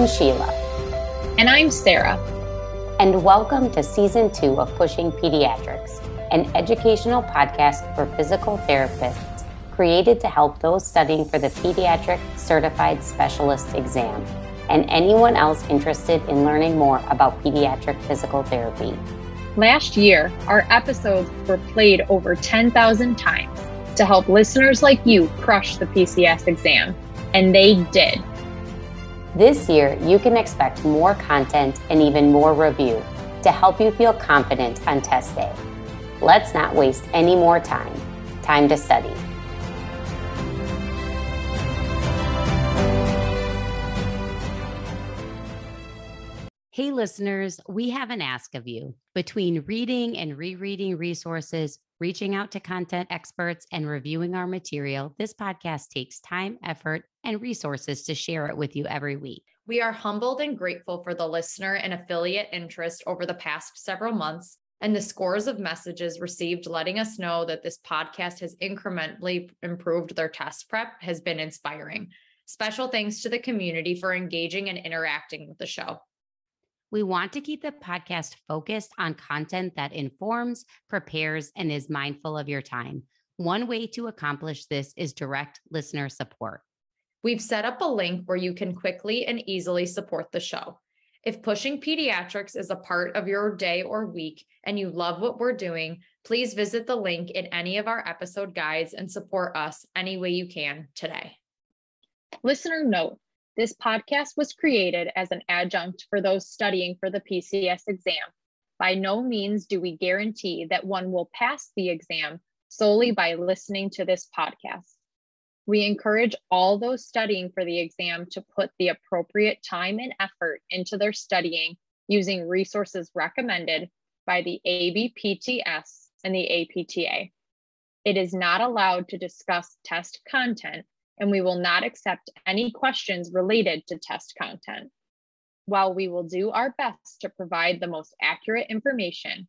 I'm Sheila. And I'm Sarah. And welcome to season two of Pushing Pediatrics, an educational podcast for physical therapists created to help those studying for the Pediatric Certified Specialist exam and anyone else interested in learning more about pediatric physical therapy. Last year, our episodes were played over 10,000 times to help listeners like you crush the PCS exam, and they did. This year, you can expect more content and even more review to help you feel confident on test day. Let's not waste any more time. Time to study. Hey, listeners, we have an ask of you. Between reading and rereading resources, reaching out to content experts, and reviewing our material, this podcast takes time, effort, and resources to share it with you every week. We are humbled and grateful for the listener and affiliate interest over the past several months and the scores of messages received letting us know that this podcast has incrementally improved their test prep has been inspiring. Special thanks to the community for engaging and interacting with the show. We want to keep the podcast focused on content that informs, prepares, and is mindful of your time. One way to accomplish this is direct listener support. We've set up a link where you can quickly and easily support the show. If pushing pediatrics is a part of your day or week and you love what we're doing, please visit the link in any of our episode guides and support us any way you can today. Listener note this podcast was created as an adjunct for those studying for the PCS exam. By no means do we guarantee that one will pass the exam solely by listening to this podcast. We encourage all those studying for the exam to put the appropriate time and effort into their studying using resources recommended by the ABPTS and the APTA. It is not allowed to discuss test content and we will not accept any questions related to test content. While we will do our best to provide the most accurate information,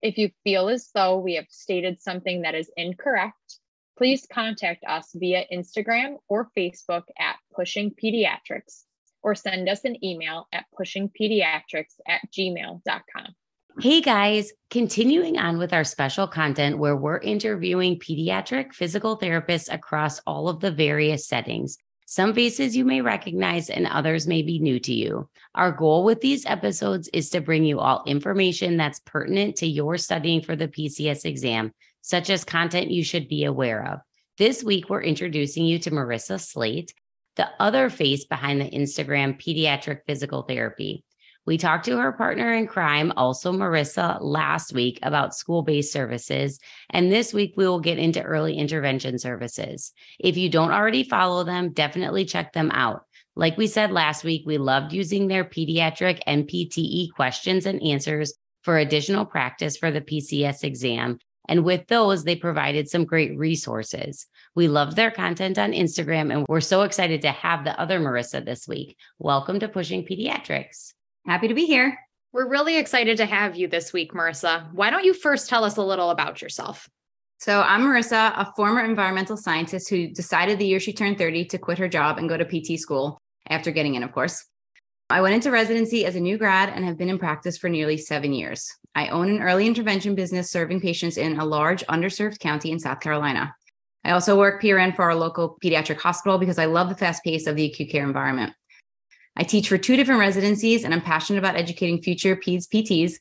if you feel as though we have stated something that is incorrect, please contact us via Instagram or Facebook at Pushing Pediatrics or send us an email at pushingpediatrics at gmail.com. Hey guys, continuing on with our special content where we're interviewing pediatric physical therapists across all of the various settings. Some faces you may recognize and others may be new to you. Our goal with these episodes is to bring you all information that's pertinent to your studying for the PCS exam, such as content you should be aware of. This week, we're introducing you to Marissa Slate, the other face behind the Instagram Pediatric Physical Therapy. We talked to her partner in crime, also Marissa, last week about school based services. And this week, we will get into early intervention services. If you don't already follow them, definitely check them out. Like we said last week, we loved using their pediatric NPTE questions and answers for additional practice for the PCS exam. And with those, they provided some great resources. We love their content on Instagram, and we're so excited to have the other Marissa this week. Welcome to Pushing Pediatrics. Happy to be here. We're really excited to have you this week, Marissa. Why don't you first tell us a little about yourself? So, I'm Marissa, a former environmental scientist who decided the year she turned 30 to quit her job and go to PT school after getting in, of course. I went into residency as a new grad and have been in practice for nearly seven years. I own an early intervention business serving patients in a large underserved county in South Carolina. I also work PRN for our local pediatric hospital because I love the fast pace of the acute care environment. I teach for two different residencies, and I'm passionate about educating future PEDS PTs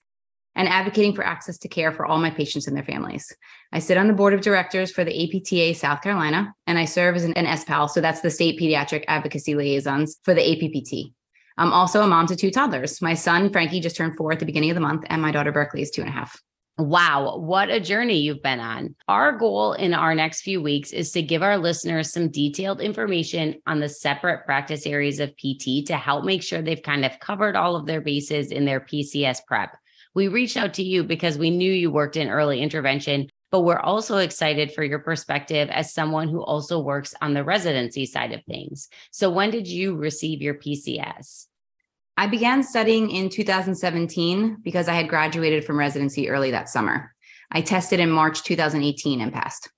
and advocating for access to care for all my patients and their families. I sit on the board of directors for the APTA South Carolina, and I serve as an, an SPAL, so that's the State Pediatric Advocacy Liaisons for the APPT. I'm also a mom to two toddlers. My son, Frankie, just turned four at the beginning of the month, and my daughter, Berkeley, is two and a half. Wow, what a journey you've been on. Our goal in our next few weeks is to give our listeners some detailed information on the separate practice areas of PT to help make sure they've kind of covered all of their bases in their PCS prep. We reached out to you because we knew you worked in early intervention, but we're also excited for your perspective as someone who also works on the residency side of things. So, when did you receive your PCS? I began studying in 2017 because I had graduated from residency early that summer. I tested in March 2018 and passed.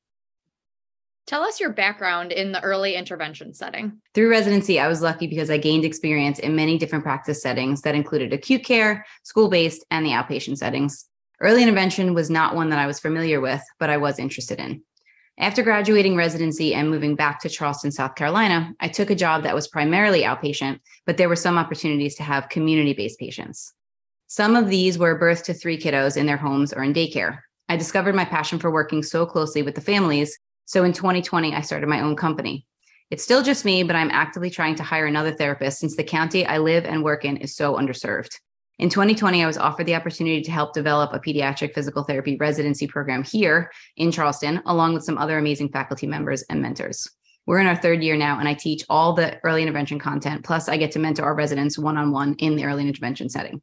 Tell us your background in the early intervention setting. Through residency, I was lucky because I gained experience in many different practice settings that included acute care, school based, and the outpatient settings. Early intervention was not one that I was familiar with, but I was interested in. After graduating residency and moving back to Charleston, South Carolina, I took a job that was primarily outpatient, but there were some opportunities to have community based patients. Some of these were birth to three kiddos in their homes or in daycare. I discovered my passion for working so closely with the families so in 2020, I started my own company. It's still just me, but I'm actively trying to hire another therapist since the county I live and work in is so underserved. In 2020, I was offered the opportunity to help develop a pediatric physical therapy residency program here in Charleston, along with some other amazing faculty members and mentors. We're in our third year now, and I teach all the early intervention content. Plus, I get to mentor our residents one on one in the early intervention setting.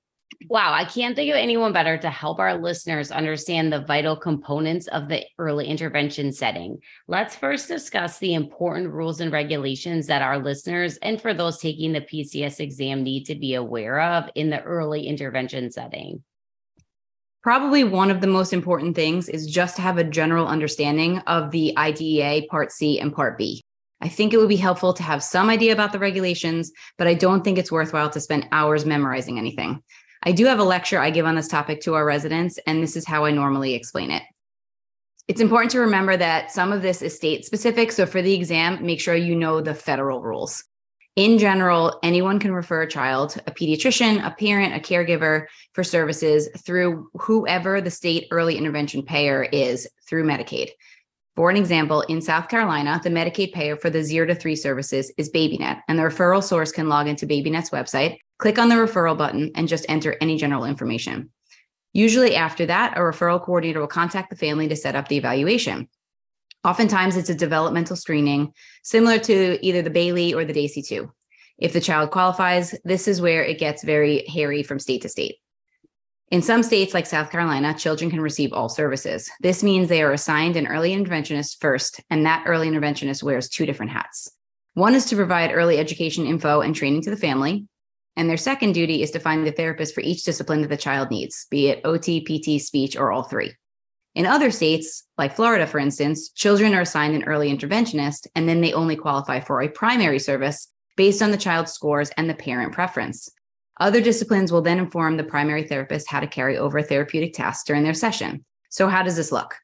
Wow, I can't think of anyone better to help our listeners understand the vital components of the early intervention setting. Let's first discuss the important rules and regulations that our listeners and for those taking the PCS exam need to be aware of in the early intervention setting. Probably one of the most important things is just to have a general understanding of the IDEA Part C and Part B. I think it would be helpful to have some idea about the regulations, but I don't think it's worthwhile to spend hours memorizing anything. I do have a lecture I give on this topic to our residents, and this is how I normally explain it. It's important to remember that some of this is state specific. So for the exam, make sure you know the federal rules. In general, anyone can refer a child, a pediatrician, a parent, a caregiver for services through whoever the state early intervention payer is through Medicaid. For an example, in South Carolina, the Medicaid payer for the zero to three services is BabyNet, and the referral source can log into BabyNet's website, click on the referral button, and just enter any general information. Usually, after that, a referral coordinator will contact the family to set up the evaluation. Oftentimes, it's a developmental screening similar to either the Bayley or the DAYC 2. If the child qualifies, this is where it gets very hairy from state to state. In some states, like South Carolina, children can receive all services. This means they are assigned an early interventionist first, and that early interventionist wears two different hats. One is to provide early education info and training to the family, and their second duty is to find the therapist for each discipline that the child needs, be it OT, PT, speech, or all three. In other states, like Florida, for instance, children are assigned an early interventionist, and then they only qualify for a primary service based on the child's scores and the parent preference. Other disciplines will then inform the primary therapist how to carry over therapeutic tasks during their session. So, how does this look?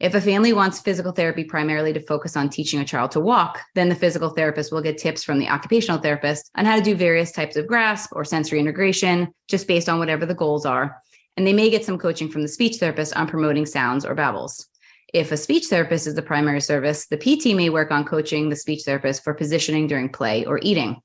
If a family wants physical therapy primarily to focus on teaching a child to walk, then the physical therapist will get tips from the occupational therapist on how to do various types of grasp or sensory integration, just based on whatever the goals are. And they may get some coaching from the speech therapist on promoting sounds or babbles. If a speech therapist is the primary service, the PT may work on coaching the speech therapist for positioning during play or eating.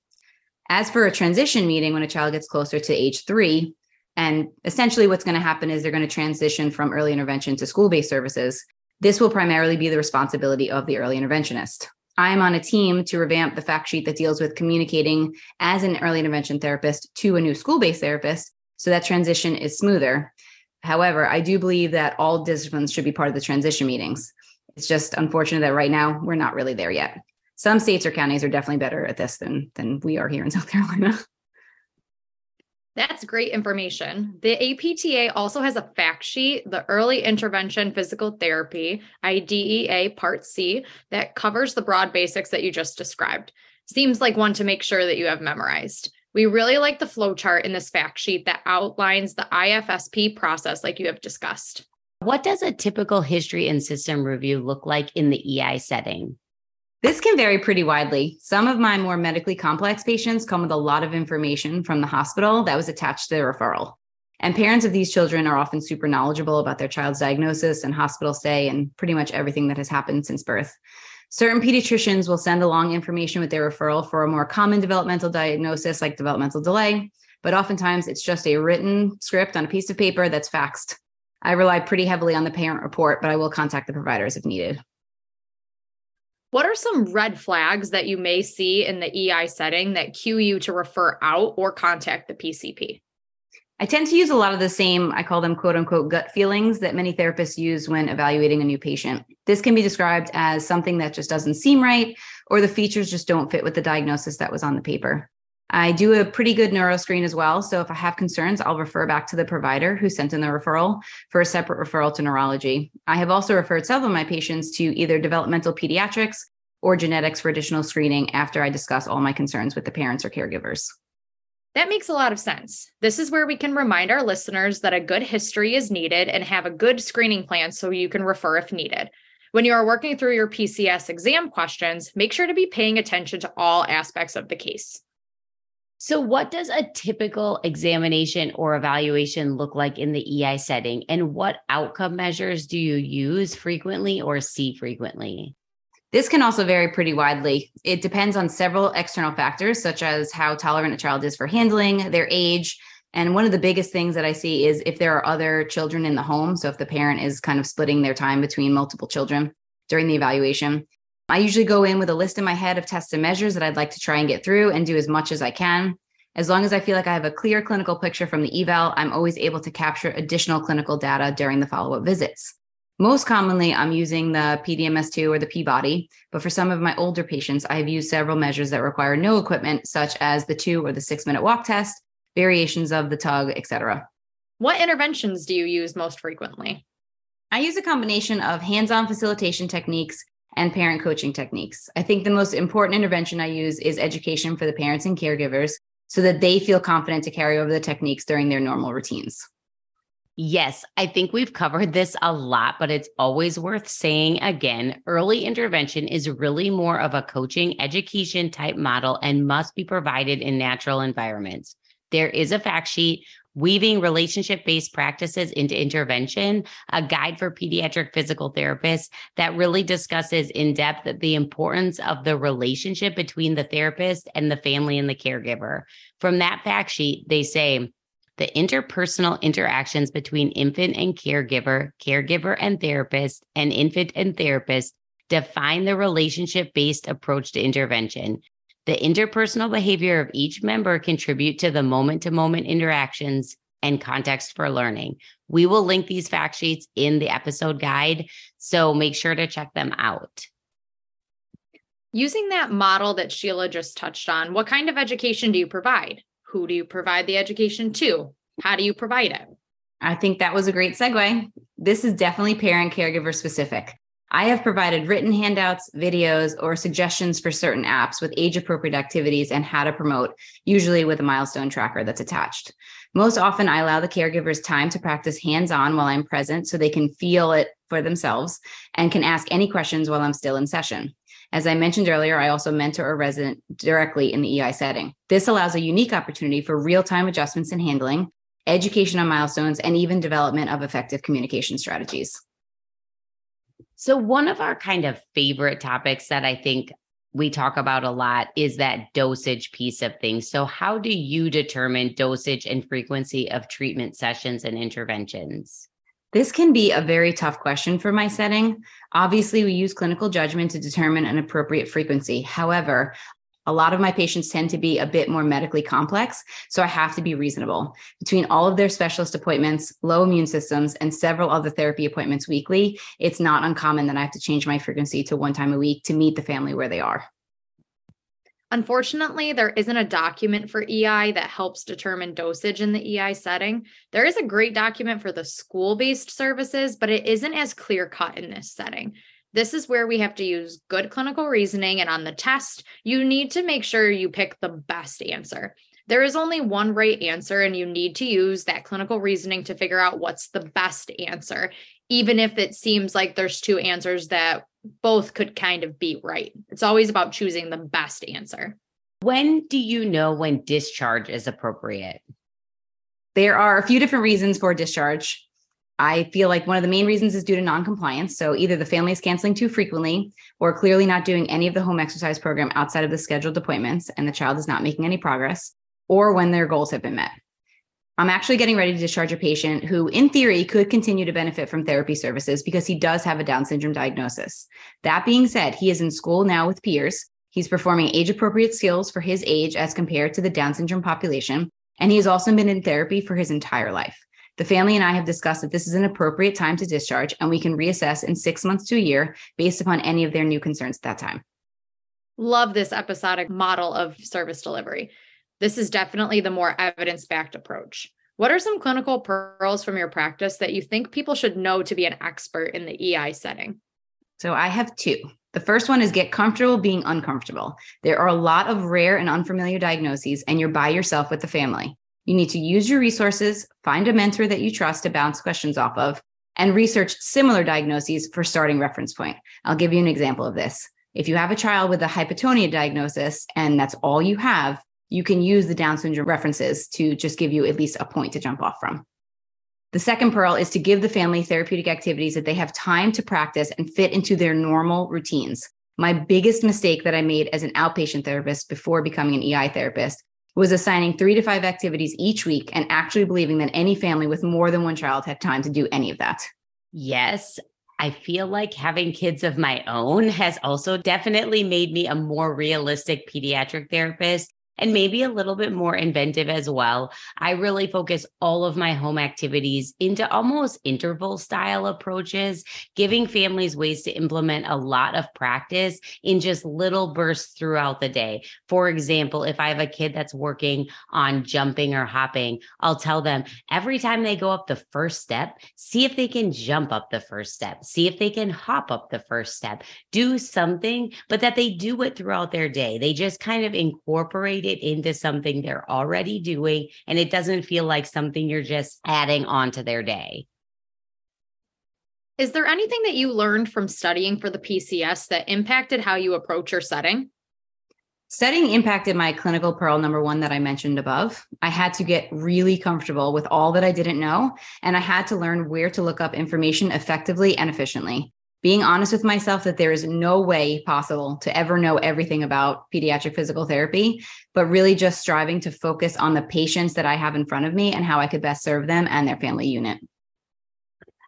As for a transition meeting, when a child gets closer to age three, and essentially what's going to happen is they're going to transition from early intervention to school based services. This will primarily be the responsibility of the early interventionist. I am on a team to revamp the fact sheet that deals with communicating as an early intervention therapist to a new school based therapist so that transition is smoother. However, I do believe that all disciplines should be part of the transition meetings. It's just unfortunate that right now we're not really there yet some states or counties are definitely better at this than than we are here in South Carolina. That's great information. The APTA also has a fact sheet, the Early Intervention Physical Therapy, IDEA Part C, that covers the broad basics that you just described. Seems like one to make sure that you have memorized. We really like the flow chart in this fact sheet that outlines the IFSP process, like you have discussed. What does a typical history and system review look like in the EI setting? This can vary pretty widely. Some of my more medically complex patients come with a lot of information from the hospital that was attached to their referral. And parents of these children are often super knowledgeable about their child's diagnosis and hospital stay and pretty much everything that has happened since birth. Certain pediatricians will send along information with their referral for a more common developmental diagnosis like developmental delay, but oftentimes it's just a written script on a piece of paper that's faxed. I rely pretty heavily on the parent report, but I will contact the providers if needed. What are some red flags that you may see in the EI setting that cue you to refer out or contact the PCP? I tend to use a lot of the same, I call them quote unquote gut feelings that many therapists use when evaluating a new patient. This can be described as something that just doesn't seem right, or the features just don't fit with the diagnosis that was on the paper. I do a pretty good neuro screen as well. So if I have concerns, I'll refer back to the provider who sent in the referral for a separate referral to neurology. I have also referred several of my patients to either developmental pediatrics or genetics for additional screening after I discuss all my concerns with the parents or caregivers. That makes a lot of sense. This is where we can remind our listeners that a good history is needed and have a good screening plan so you can refer if needed. When you are working through your PCS exam questions, make sure to be paying attention to all aspects of the case. So, what does a typical examination or evaluation look like in the EI setting? And what outcome measures do you use frequently or see frequently? This can also vary pretty widely. It depends on several external factors, such as how tolerant a child is for handling, their age. And one of the biggest things that I see is if there are other children in the home. So if the parent is kind of splitting their time between multiple children during the evaluation. I usually go in with a list in my head of tests and measures that I'd like to try and get through and do as much as I can. As long as I feel like I have a clear clinical picture from the eval, I'm always able to capture additional clinical data during the follow up visits. Most commonly, I'm using the PDMS2 or the Peabody, but for some of my older patients, I have used several measures that require no equipment, such as the two or the six minute walk test, variations of the TUG, etc. What interventions do you use most frequently? I use a combination of hands on facilitation techniques and parent coaching techniques. I think the most important intervention I use is education for the parents and caregivers so that they feel confident to carry over the techniques during their normal routines. Yes, I think we've covered this a lot, but it's always worth saying again early intervention is really more of a coaching education type model and must be provided in natural environments. There is a fact sheet weaving relationship based practices into intervention, a guide for pediatric physical therapists that really discusses in depth the importance of the relationship between the therapist and the family and the caregiver. From that fact sheet, they say, the interpersonal interactions between infant and caregiver, caregiver and therapist, and infant and therapist define the relationship based approach to intervention. The interpersonal behavior of each member contribute to the moment to moment interactions and context for learning. We will link these fact sheets in the episode guide, so make sure to check them out. Using that model that Sheila just touched on, what kind of education do you provide? Who do you provide the education to? How do you provide it? I think that was a great segue. This is definitely parent caregiver specific. I have provided written handouts, videos, or suggestions for certain apps with age appropriate activities and how to promote, usually with a milestone tracker that's attached. Most often, I allow the caregivers time to practice hands on while I'm present so they can feel it for themselves and can ask any questions while I'm still in session. As I mentioned earlier, I also mentor a resident directly in the EI setting. This allows a unique opportunity for real time adjustments and handling, education on milestones, and even development of effective communication strategies. So, one of our kind of favorite topics that I think we talk about a lot is that dosage piece of things. So, how do you determine dosage and frequency of treatment sessions and interventions? This can be a very tough question for my setting. Obviously, we use clinical judgment to determine an appropriate frequency. However, a lot of my patients tend to be a bit more medically complex, so I have to be reasonable. Between all of their specialist appointments, low immune systems, and several other therapy appointments weekly, it's not uncommon that I have to change my frequency to one time a week to meet the family where they are. Unfortunately, there isn't a document for EI that helps determine dosage in the EI setting. There is a great document for the school based services, but it isn't as clear cut in this setting. This is where we have to use good clinical reasoning. And on the test, you need to make sure you pick the best answer. There is only one right answer, and you need to use that clinical reasoning to figure out what's the best answer, even if it seems like there's two answers that both could kind of be right. It's always about choosing the best answer. When do you know when discharge is appropriate? There are a few different reasons for discharge. I feel like one of the main reasons is due to noncompliance. So either the family is canceling too frequently or clearly not doing any of the home exercise program outside of the scheduled appointments and the child is not making any progress, or when their goals have been met. I'm actually getting ready to discharge a patient who, in theory, could continue to benefit from therapy services because he does have a Down syndrome diagnosis. That being said, he is in school now with peers. He's performing age appropriate skills for his age as compared to the Down syndrome population. And he has also been in therapy for his entire life. The family and I have discussed that this is an appropriate time to discharge, and we can reassess in six months to a year based upon any of their new concerns at that time. Love this episodic model of service delivery. This is definitely the more evidence backed approach. What are some clinical pearls from your practice that you think people should know to be an expert in the EI setting? So I have two. The first one is get comfortable being uncomfortable. There are a lot of rare and unfamiliar diagnoses, and you're by yourself with the family. You need to use your resources, find a mentor that you trust to bounce questions off of, and research similar diagnoses for starting reference point. I'll give you an example of this. If you have a child with a hypotonia diagnosis and that's all you have, you can use the Down syndrome references to just give you at least a point to jump off from. The second pearl is to give the family therapeutic activities that they have time to practice and fit into their normal routines. My biggest mistake that I made as an outpatient therapist before becoming an EI therapist was assigning three to five activities each week and actually believing that any family with more than one child had time to do any of that. Yes, I feel like having kids of my own has also definitely made me a more realistic pediatric therapist and maybe a little bit more inventive as well. I really focus all of my home activities into almost interval style approaches, giving families ways to implement a lot of practice in just little bursts throughout the day. For example, if I have a kid that's working on jumping or hopping, I'll tell them every time they go up the first step, see if they can jump up the first step, see if they can hop up the first step, do something, but that they do it throughout their day. They just kind of incorporate it into something they're already doing and it doesn't feel like something you're just adding on to their day. Is there anything that you learned from studying for the PCS that impacted how you approach your setting? Studying impacted my clinical pearl number one that I mentioned above. I had to get really comfortable with all that I didn't know, and I had to learn where to look up information effectively and efficiently being honest with myself that there is no way possible to ever know everything about pediatric physical therapy, but really just striving to focus on the patients that I have in front of me and how I could best serve them and their family unit.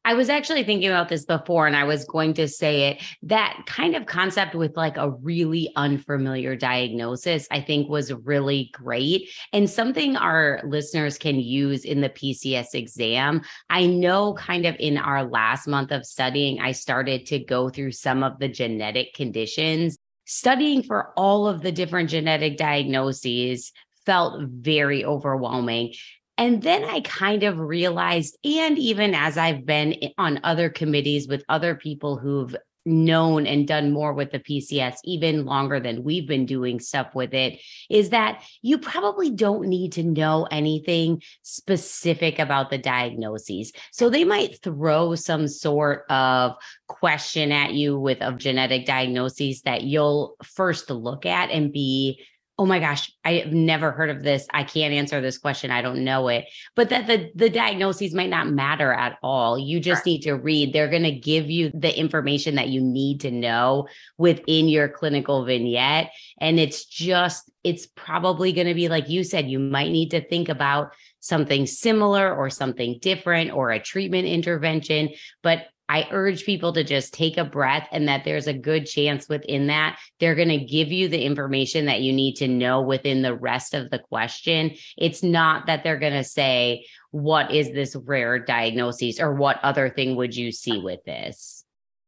I was actually thinking about this before and I was going to say it. That kind of concept with like a really unfamiliar diagnosis, I think was really great and something our listeners can use in the PCS exam. I know kind of in our last month of studying, I started to go through some of the genetic conditions. Studying for all of the different genetic diagnoses felt very overwhelming. And then I kind of realized, and even as I've been on other committees with other people who've known and done more with the PCS even longer than we've been doing stuff with it is that you probably don't need to know anything specific about the diagnoses. So they might throw some sort of question at you with of genetic diagnoses that you'll first look at and be oh my gosh, I have never heard of this. I can't answer this question. I don't know it. But that the the diagnoses might not matter at all. You just need to read. They're going to give you the information that you need to know within your clinical vignette and it's just it's probably going to be like you said you might need to think about something similar or something different or a treatment intervention, but I urge people to just take a breath and that there's a good chance within that they're going to give you the information that you need to know within the rest of the question. It's not that they're going to say, What is this rare diagnosis or what other thing would you see with this?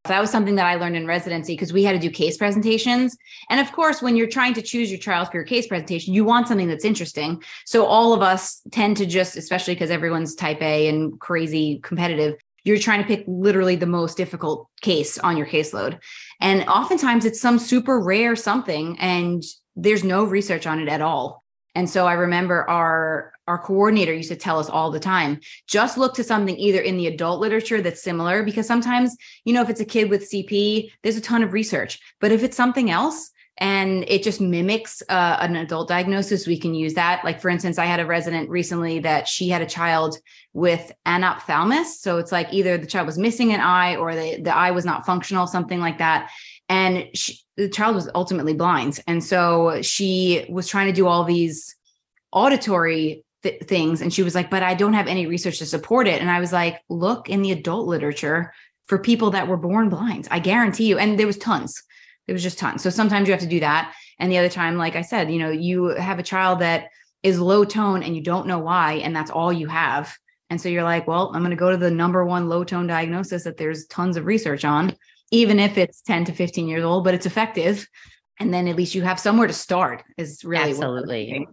That was something that I learned in residency because we had to do case presentations. And of course, when you're trying to choose your child for your case presentation, you want something that's interesting. So all of us tend to just, especially because everyone's type A and crazy competitive, you're trying to pick literally the most difficult case on your caseload. And oftentimes it's some super rare something and there's no research on it at all. And so I remember our our coordinator used to tell us all the time, just look to something either in the adult literature that's similar because sometimes, you know, if it's a kid with CP, there's a ton of research. But if it's something else, and it just mimics uh, an adult diagnosis we can use that. Like for instance i had a resident recently that she had a child with anophthalmos so it's like either the child was missing an eye or the, the eye was not functional something like that. And she, the child was ultimately blind. And so she was trying to do all these auditory th- things and she was like but i don't have any research to support it. And i was like look in the adult literature for people that were born blind i guarantee you. And there was tons it was just tons. So sometimes you have to do that. And the other time, like I said, you know, you have a child that is low tone and you don't know why, and that's all you have. And so you're like, well, I'm going to go to the number one low tone diagnosis that there's tons of research on, even if it's 10 to 15 years old, but it's effective. And then at least you have somewhere to start, is really absolutely.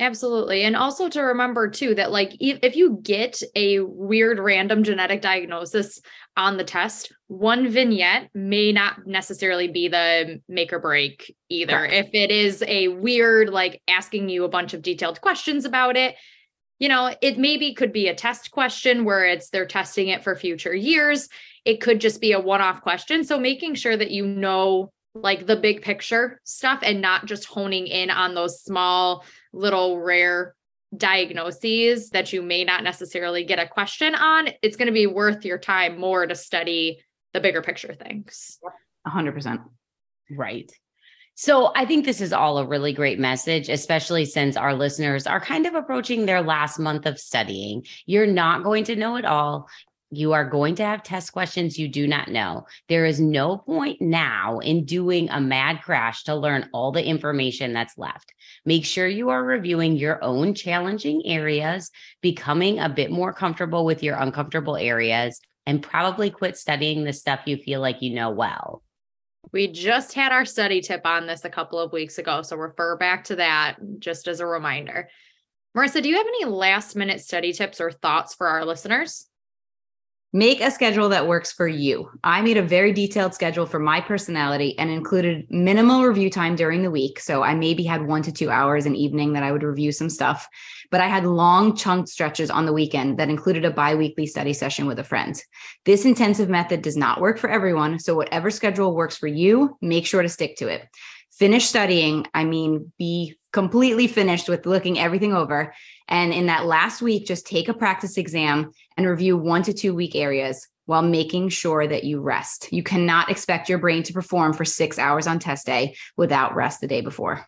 Absolutely. And also to remember too that like if you get a weird random genetic diagnosis on the test, one vignette may not necessarily be the make or break either. If it is a weird like asking you a bunch of detailed questions about it, you know, it maybe could be a test question where it's they're testing it for future years. It could just be a one-off question. So making sure that you know like the big picture stuff and not just honing in on those small little rare diagnoses that you may not necessarily get a question on it's going to be worth your time more to study the bigger picture things 100% right so I think this is all a really great message, especially since our listeners are kind of approaching their last month of studying. You're not going to know it all. You are going to have test questions you do not know. There is no point now in doing a mad crash to learn all the information that's left. Make sure you are reviewing your own challenging areas, becoming a bit more comfortable with your uncomfortable areas, and probably quit studying the stuff you feel like you know well. We just had our study tip on this a couple of weeks ago. So refer back to that just as a reminder. Marissa, do you have any last minute study tips or thoughts for our listeners? Make a schedule that works for you. I made a very detailed schedule for my personality and included minimal review time during the week. So I maybe had one to two hours an evening that I would review some stuff, but I had long chunked stretches on the weekend that included a bi weekly study session with a friend. This intensive method does not work for everyone. So whatever schedule works for you, make sure to stick to it. Finish studying. I mean, be completely finished with looking everything over and in that last week, just take a practice exam and review one to two week areas while making sure that you rest. You cannot expect your brain to perform for six hours on test day without rest the day before.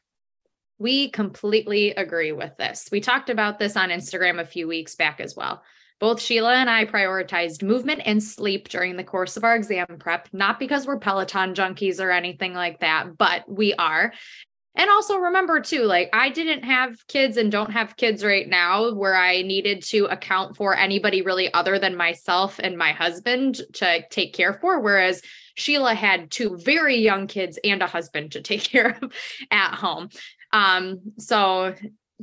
We completely agree with this. We talked about this on Instagram a few weeks back as well. Both Sheila and I prioritized movement and sleep during the course of our exam prep, not because we're Peloton junkies or anything like that, but we are. And also remember too, like I didn't have kids and don't have kids right now where I needed to account for anybody really other than myself and my husband to take care for. Whereas Sheila had two very young kids and a husband to take care of at home. Um, so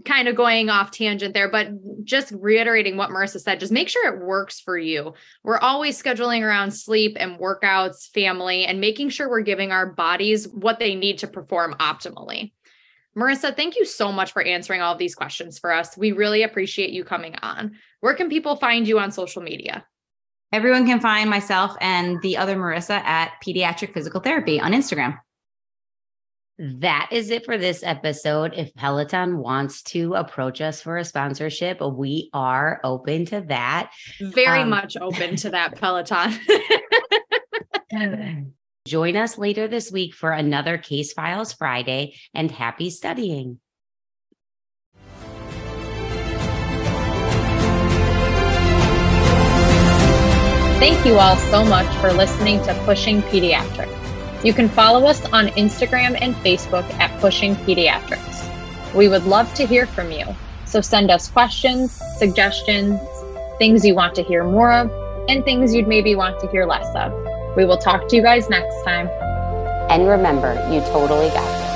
kind of going off tangent there, but just reiterating what Marissa said, just make sure it works for you. We're always scheduling around sleep and workouts, family, and making sure we're giving our bodies what they need to perform optimally. Marissa, thank you so much for answering all of these questions for us. We really appreciate you coming on. Where can people find you on social media? Everyone can find myself and the other Marissa at Pediatric Physical Therapy on Instagram that is it for this episode. If Peloton wants to approach us for a sponsorship, we are open to that. Very um, much open to that, Peloton. Join us later this week for another Case Files Friday and happy studying. Thank you all so much for listening to Pushing Pediatrics. You can follow us on Instagram and Facebook at Pushing Pediatrics. We would love to hear from you. So send us questions, suggestions, things you want to hear more of, and things you'd maybe want to hear less of. We will talk to you guys next time. And remember, you totally got it.